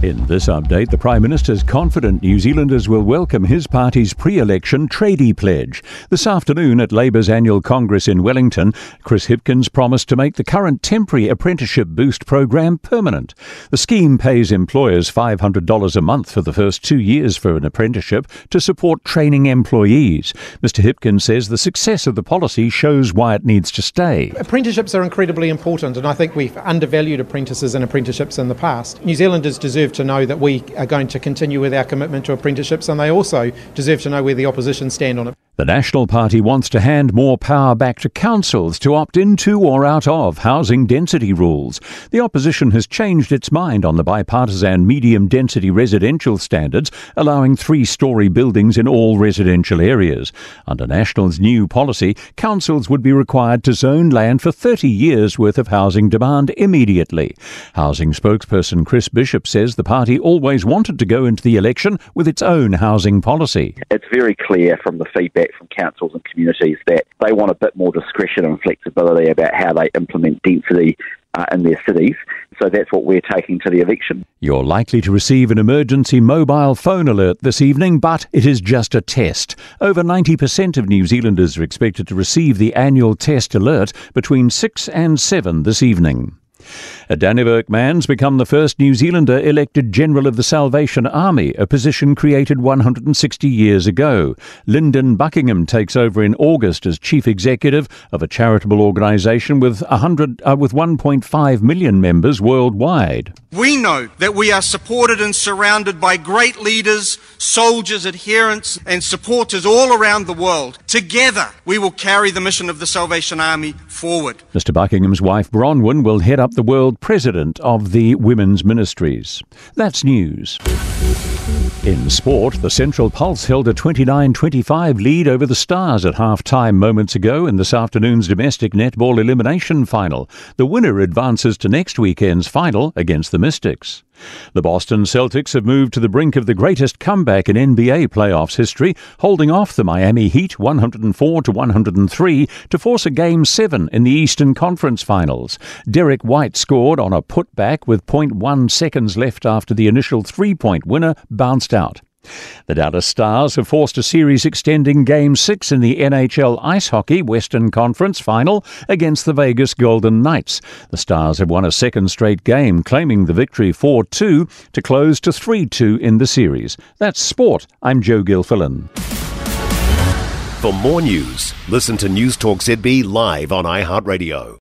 In this update, the Prime Minister is confident New Zealanders will welcome his party's pre election tradie pledge. This afternoon at Labour's annual Congress in Wellington, Chris Hipkins promised to make the current temporary apprenticeship boost program permanent. The scheme pays employers $500 a month for the first two years for an apprenticeship to support training employees. Mr. Hipkins says the success of the policy shows why it needs to stay. Apprenticeships are incredibly important, and I think we've undervalued apprentices and apprenticeships in the past. New Zealanders deserve to know that we are going to continue with our commitment to apprenticeships, and they also deserve to know where the opposition stand on it. The National Party wants to hand more power back to councils to opt into or out of housing density rules. The opposition has changed its mind on the bipartisan medium density residential standards, allowing three story buildings in all residential areas. Under National's new policy, councils would be required to zone land for 30 years' worth of housing demand immediately. Housing spokesperson Chris Bishop says the party always wanted to go into the election with its own housing policy. It's very clear from the feedback feedback from councils and communities that they want a bit more discretion and flexibility about how they implement density uh, in their cities. So that's what we're taking to the election. You're likely to receive an emergency mobile phone alert this evening, but it is just a test. Over 90% of New Zealanders are expected to receive the annual test alert between 6 and 7 this evening. Dannevirke Mans become the first New Zealander elected General of the Salvation Army, a position created 160 years ago. Lyndon Buckingham takes over in August as Chief Executive of a charitable organisation with, 100, uh, with 1.5 million members worldwide. We know that we are supported and surrounded by great leaders, soldiers, adherents, and supporters all around the world. Together, we will carry the mission of the Salvation Army forward. Mr. Buckingham's wife, Bronwyn, will head up the world president of the Women's Ministries. That's news. In sport, the Central Pulse held a 29 25 lead over the Stars at half time moments ago in this afternoon's domestic netball elimination final. The winner advances to next weekend's final against the Mystics. The Boston Celtics have moved to the brink of the greatest comeback in NBA playoffs history, holding off the Miami Heat 104 to 103 to force a game 7 in the Eastern Conference Finals. Derrick White scored on a putback with 0.1 seconds left after the initial three-point winner bounced out. The Dallas Stars have forced a series extending Game 6 in the NHL Ice Hockey Western Conference final against the Vegas Golden Knights. The Stars have won a second straight game, claiming the victory 4 2 to close to 3 2 in the series. That's sport. I'm Joe Gilfillan. For more news, listen to Newstalk ZB live on iHeartRadio.